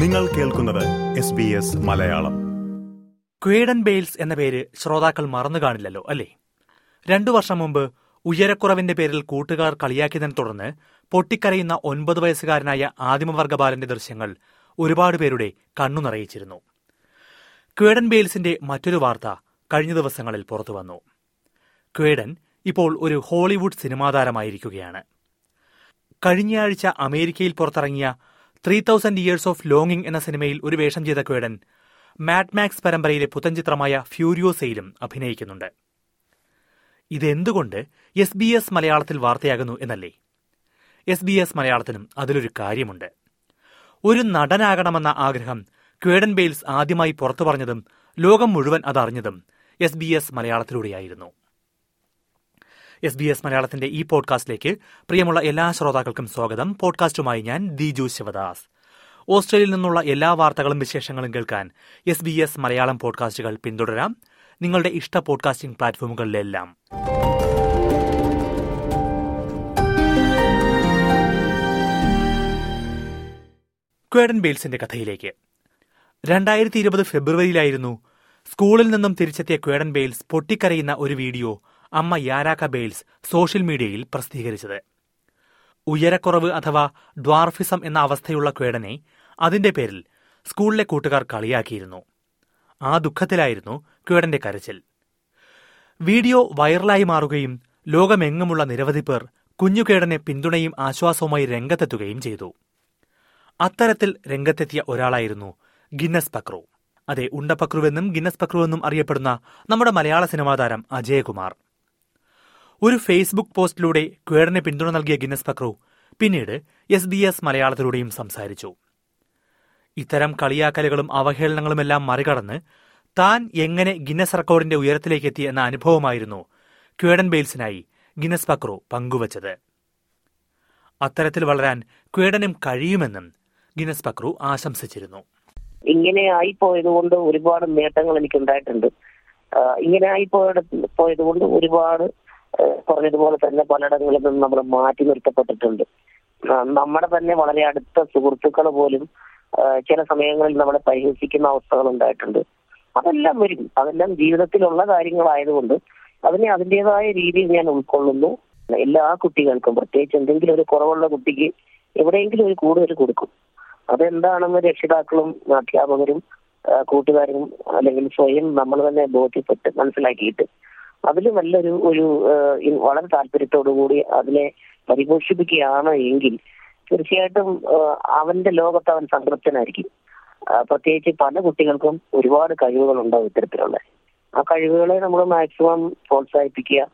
നിങ്ങൾ കേൾക്കുന്നത് S B S Malayalam. Quaden Bayles എന്ന പേര് ശ്രോതാക്കൾ മറന്നു കാണില്ലല്ലോ അല്ലേ? രണ്ടു വർഷം മുമ്പ് ഉയരക്കുറവിന്റെ പേരിൽ കൂട്ടുകാർ കളിയാക്കിയതിനെ തുടർന്ന് പൊട്ടിക്കരയുന്ന ഒൻപത് വയസ്സുകാരനായ ആദിമവർഗ ബാലന്റെ ദൃശ്യങ്ങൾ ഒരുപാട് പേരുടെ കണ്ണു നിറയിച്ചിരുന്നു. ക്വേഡൻ ബെയിൽസിന്റെ മറ്റൊരു വാർത്ത കഴിഞ്ഞ ദിവസങ്ങളിൽ പുറത്തു വന്നു. ക്വേഡൻ ഇപ്പോൾ ഒരു ഹോളിവുഡ് സിനിമാതാരമായിരിക്കുകയാണ്. കഴിഞ്ഞയാഴ്ച അമേരിക്കയിൽ പുറത്തിറങ്ങിയ three thousand years of longing എന്ന സിനിമയിൽ ഒരു വേഷം ചെയ്ത ക്വേഡൻ മാഡ് മാക്സ് പരമ്പരയിലെ പുത്തൻചിത്രമായ ഫ്യൂരിയോസയിലും അഭിനയിക്കുന്നുണ്ട്. ഇതെന്തുകൊണ്ട് എസ് ബി എസ് മലയാളത്തിൽ വാർത്തയാകുന്നു എന്നല്ലേ? എസ് ബി എസ് മലയാളത്തിനും അതിലൊരു കാര്യമുണ്ട്. ഒരു നടനാകണമെന്ന ആഗ്രഹം ക്വേഡൻ ബെയിൽസ് ആദ്യമായി പുറത്തു പറഞ്ഞതും ലോകം മുഴുവൻ അതറിഞ്ഞതും എസ് ബി എസ് മലയാളത്തിലൂടെയായിരുന്നു. എസ് ബി എസ് മലയാളത്തിന്റെ ഈ പോഡ്കാസ്റ്റിലേക്ക് പ്രിയമുള്ള എല്ലാ ശ്രോതാക്കൾക്കും സ്വാഗതം. പോഡ്കാസ്റ്റുമായി ഞാൻ ദിജു ശിവദാസ്. ഓസ്ട്രേലിയയിൽ നിന്നുള്ള എല്ലാ വാർത്തകളും വിശേഷങ്ങളും കേൾക്കാൻ എസ് ബി എസ് മലയാളം പോഡ്കാസ്റ്റുകൾ പിന്തുടരാം. നിങ്ങളുടെ ഇഷ്ട പോഡ്കാസ്റ്റിംഗ് പ്ലാറ്റ്ഫോമുകളിലെല്ലാം. ക്വേഡൻ ബെയിൽസിന്റെ കഥയിലേക്ക്. രണ്ടായിരത്തി ഇരുപത് ഫെബ്രുവരിയിലായിരുന്നു സ്കൂളിൽ നിന്നും തിരിച്ചെത്തിയ ക്വേഡൻ ബെയിൽസ് പൊട്ടിക്കരയുന്ന ഒരു വീഡിയോ അമ്മ യാരാക്ക ബെയിൽസ് സോഷ്യൽ മീഡിയയിൽ പ്രസിദ്ധീകരിച്ചത്. ഉയരക്കുറവ് അഥവാ ഡ്വാർഫിസം എന്ന അവസ്ഥയുള്ള ക്വേഡനെ അതിന്റെ പേരിൽ സ്കൂളിലെ കൂട്ടുകാർ കളിയാക്കിയിരുന്നു. ആ ദുഃഖത്തിലായിരുന്നു ക്വേഡന്റെ കരച്ചിൽ. വീഡിയോ വൈറലായി മാറുകയും ലോകമെങ്ങുമുള്ള നിരവധി പേർ കുഞ്ഞുകേടനെ പിന്തുണയും ആശ്വാസവുമായി രംഗത്തെത്തുകയും ചെയ്തു. അത്തരത്തിൽ രംഗത്തെത്തിയ ഒരാളായിരുന്നു ഗിന്നസ് പക്രു. അതെ ഉണ്ടപക്രുവെന്നും ഗിന്നസ് പക്രുവെന്നും അറിയപ്പെടുന്ന നമ്മുടെ മലയാള സിനിമാ താരം അജയകുമാർ. ഒരു ഫേസ്ബുക്ക് പോസ്റ്റിലൂടെ ക്വേഡനെ പിന്തുണ നൽകിയ ഗിന്നസ് പക്രു പിന്നീട് എസ് ബി എസ് മലയാളത്തിലൂടെയും സംസാരിച്ചു. ഇത്തരം കളിയാക്കലുകളും അവഹേളനങ്ങളുമെല്ലാം മറികടന്ന് താൻ എങ്ങനെ ഗിന്നസ് റെക്കോർഡിന്റെ ഉയരത്തിലേക്ക് എത്തി എന്ന അനുഭവമായിരുന്നു ക്വേഡൻ ബെയിൽസിനായി ഗിന്നസ് പക്രു പങ്കുവച്ചത്. അത്തരത്തിൽ വളരാൻ ക്വേഡനും കഴിയുമെന്നും ഗിന്നസ് പക്രു ആശംസിച്ചിരുന്നു. ഇങ്ങനെ ആയി പോയതുകൊണ്ട് ഒരുപാട് നേട്ടങ്ങൾ എനിക്ക് ഉണ്ടായിട്ടുണ്ട് ഇങ്ങനെ ആയി പോയത് കൊണ്ട് ഒരുപാട് പറഞ്ഞതുപോലെ തന്നെ പലയിടങ്ങളിൽ നിന്നും നമ്മൾ മാറ്റി നിർത്തപ്പെട്ടിട്ടുണ്ട്. നമ്മുടെ തന്നെ വളരെ അടുത്ത സുഹൃത്തുക്കൾ പോലും ചില സമയങ്ങളിൽ നമ്മളെ പരിഹസിക്കുന്ന അവസ്ഥകൾ ഉണ്ടായിട്ടുണ്ട്. അതെല്ലാം വരും. അതെല്ലാം ജീവിതത്തിലുള്ള കാര്യങ്ങളായതുകൊണ്ട് അതിനെ അതിന്റെതായ രീതിയിൽ ഞാൻ ഉൾക്കൊള്ളുന്നു. എല്ലാ കുട്ടികൾക്കും പ്രത്യേകിച്ച് എന്തെങ്കിലും ഒരു കുറവുള്ള കുട്ടിക്ക് എവിടെയെങ്കിലും ഒരു കൂടുതൽ കൊടുക്കും. അതെന്താണെന്ന് രക്ഷിതാക്കളും അധ്യാപകരും കൂട്ടുകാരും അല്ലെങ്കിൽ സ്വയം നമ്മൾ തന്നെ ബോധ്യപ്പെട്ട് മനസ്സിലാക്കിയിട്ട് അതിൽ നല്ലൊരു ഒരു വളരെ താല്പര്യത്തോടു കൂടി അതിനെ പരിപോഷിപ്പിക്കുകയാണ് എങ്കിൽ തീർച്ചയായിട്ടും അവന്റെ ലോകത്ത് അവൻ സംതൃപ്തനായിരിക്കും. പ്രത്യേകിച്ച് പല കുട്ടികൾക്കും ഒരുപാട് കഴിവുകൾ ഉണ്ടാവും ഇത്തരത്തിലുള്ള. ആ കഴിവുകളെ നമ്മൾ മാക്സിമം പ്രോത്സാഹിപ്പിക്കുക.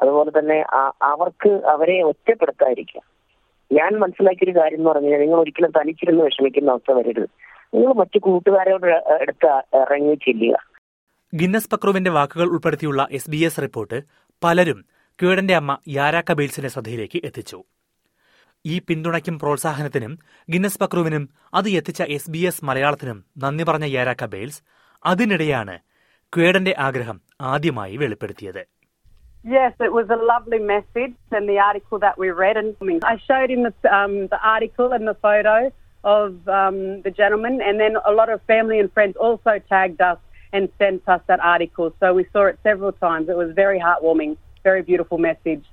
അതുപോലെ തന്നെ അവർക്ക് അവരെ ഒറ്റപ്പെടുത്താതിരിക്കുക. ഞാൻ മനസ്സിലാക്കിയൊരു കാര്യം എന്ന് പറഞ്ഞാൽ നിങ്ങൾ ഒരിക്കലും തനിച്ചിരുന്ന് വിഷമിക്കുന്ന അവസ്ഥ വരരുത്. നിങ്ങൾ മറ്റു കൂട്ടുകാരോട് എടുത്ത് ഇറങ്ങി ചെല്ലുക ഗിന്നസ് പക്രുവിന്റെ വാക്കുകൾ ഉൾപ്പെടുത്തിയുള്ള എസ് ബി എസ് റിപ്പോർട്ട് പലരും ക്വേഡന്റെ അമ്മ യാരാക്ക ബെയിൽസിന്റെ ശ്രദ്ധയിലേക്ക് എത്തിച്ചു ഈ പിന്തുണയ്ക്കും പ്രോത്സാഹനത്തിനും ഗിന്നസ് പക്രുവിനും അത് എത്തിച്ച എസ് ബി എസ് മലയാളത്തിനും നന്ദി പറഞ്ഞ യാരാക്ക ബെയിൽസ് അതിനിടെയാണ് ക്വേഡന്റെ ആഗ്രഹം ആദ്യമായി വെളിപ്പെടുത്തിയത് Yes, it was a lovely message and the article that we read. And I showed him the, um, the article and the photo of um, the gentleman, and then a lot of family and friends also tagged us and sent us that article. So we saw it several times. It was very heartwarming, very beautiful message.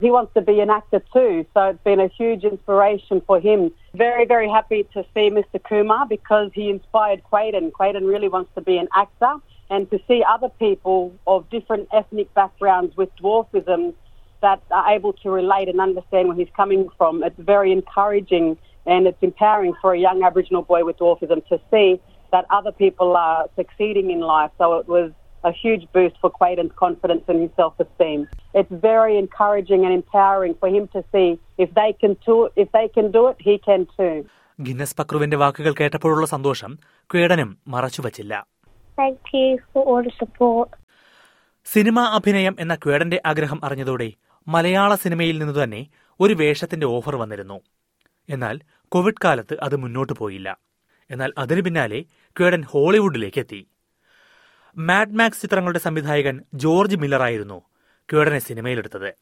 He wants to be an actor too, so it's been a huge inspiration for him. Very, very happy to see Mr. Kumar because he inspired Quaden. Quaden really wants to be an actor, and to see other people of different ethnic backgrounds with dwarfism that are able to relate and understand where he's coming from, it's very encouraging and it's empowering for a young Aboriginal boy with dwarfism to see that other people are succeeding in life. So it was a huge boost for Quaden's confidence and his self-esteem. It's very encouraging and empowering for him to see if they can do it, if they can do it, he can too. Guinness പക്രുവിന്റെ വാക്കുകൾ കേട്ടപ്പോഴുള്ള സന്തോഷം ക്വേഡനും മറച്ചുവച്ചില്ല Thank you for all the സിനിമാ അഭിനയം എന്ന ക്വേഡന്റെ ആഗ്രഹം അറിഞ്ഞതോടെ മലയാള സിനിമയിൽ നിന്ന് തന്നെ ഒരു വേഷത്തിന്റെ ഓഫർ വന്നിരുന്നു എന്നാൽ കോവിഡ് കാലത്ത് അത് മുന്നോട്ട് പോയില്ല എന്നാൽ അതിനു പിന്നാലെ ക്വേഡൻ ഹോളിവുഡിലേക്ക് എത്തി മാഡ് മാക്സ് ചിത്രങ്ങളുടെ സംവിധായകൻ ജോർജ് മില്ലറായിരുന്നു കേടനെ സിനിമയിലെടുത്തത്.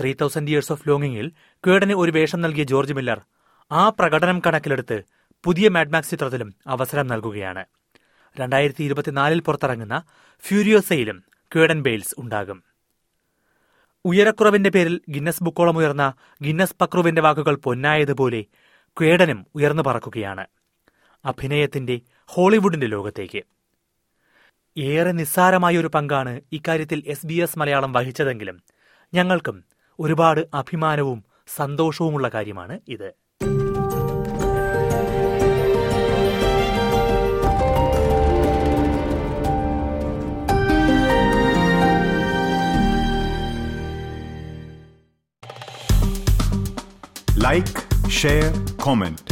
ത്രീ തൗസൻഡ് ഇയേഴ്സ് ഓഫ് ലോങ്ങിങ്ങിൽ കേടന് ഒരു വേഷം നൽകിയ ജോർജ് മില്ലർ ആ പ്രകടനം കണക്കിലെടുത്ത് പുതിയ മാഡ്മാക്സ് ചിത്രത്തിലും അവസരം നൽകുകയാണ്. രണ്ടായിരത്തി ഇരുപത്തിനാലിൽ പുറത്തിറങ്ങുന്ന ഫ്യൂരിയോസയിലും ക്വേഡൻ ബെയിൽസ് ഉണ്ടാകും. ഉയരക്കുറവിന്റെ പേരിൽ ഗിന്നസ് ബുക്കോളം ഉയർന്ന ഗിന്നസ് പക്രുവിന്റെ വാക്കുകൾ പൊന്നായതുപോലെ ക്വേഡനും ഉയർന്നു പറക്കുകയാണ്. അഭിനയത്തിന്റെ ഹോളിവുഡിന്റെ ലോകത്തേക്ക്. ഏറെ നിസ്സാരമായ ഒരു പങ്കാണ് ഇക്കാര്യത്തിൽ എസ് ബി എസ് മലയാളം വഹിച്ചതെങ്കിലും ഞങ്ങൾക്കും ഒരുപാട് അഭിമാനവും സന്തോഷവുമുള്ള കാര്യമാണ് ഇത്. Like share comment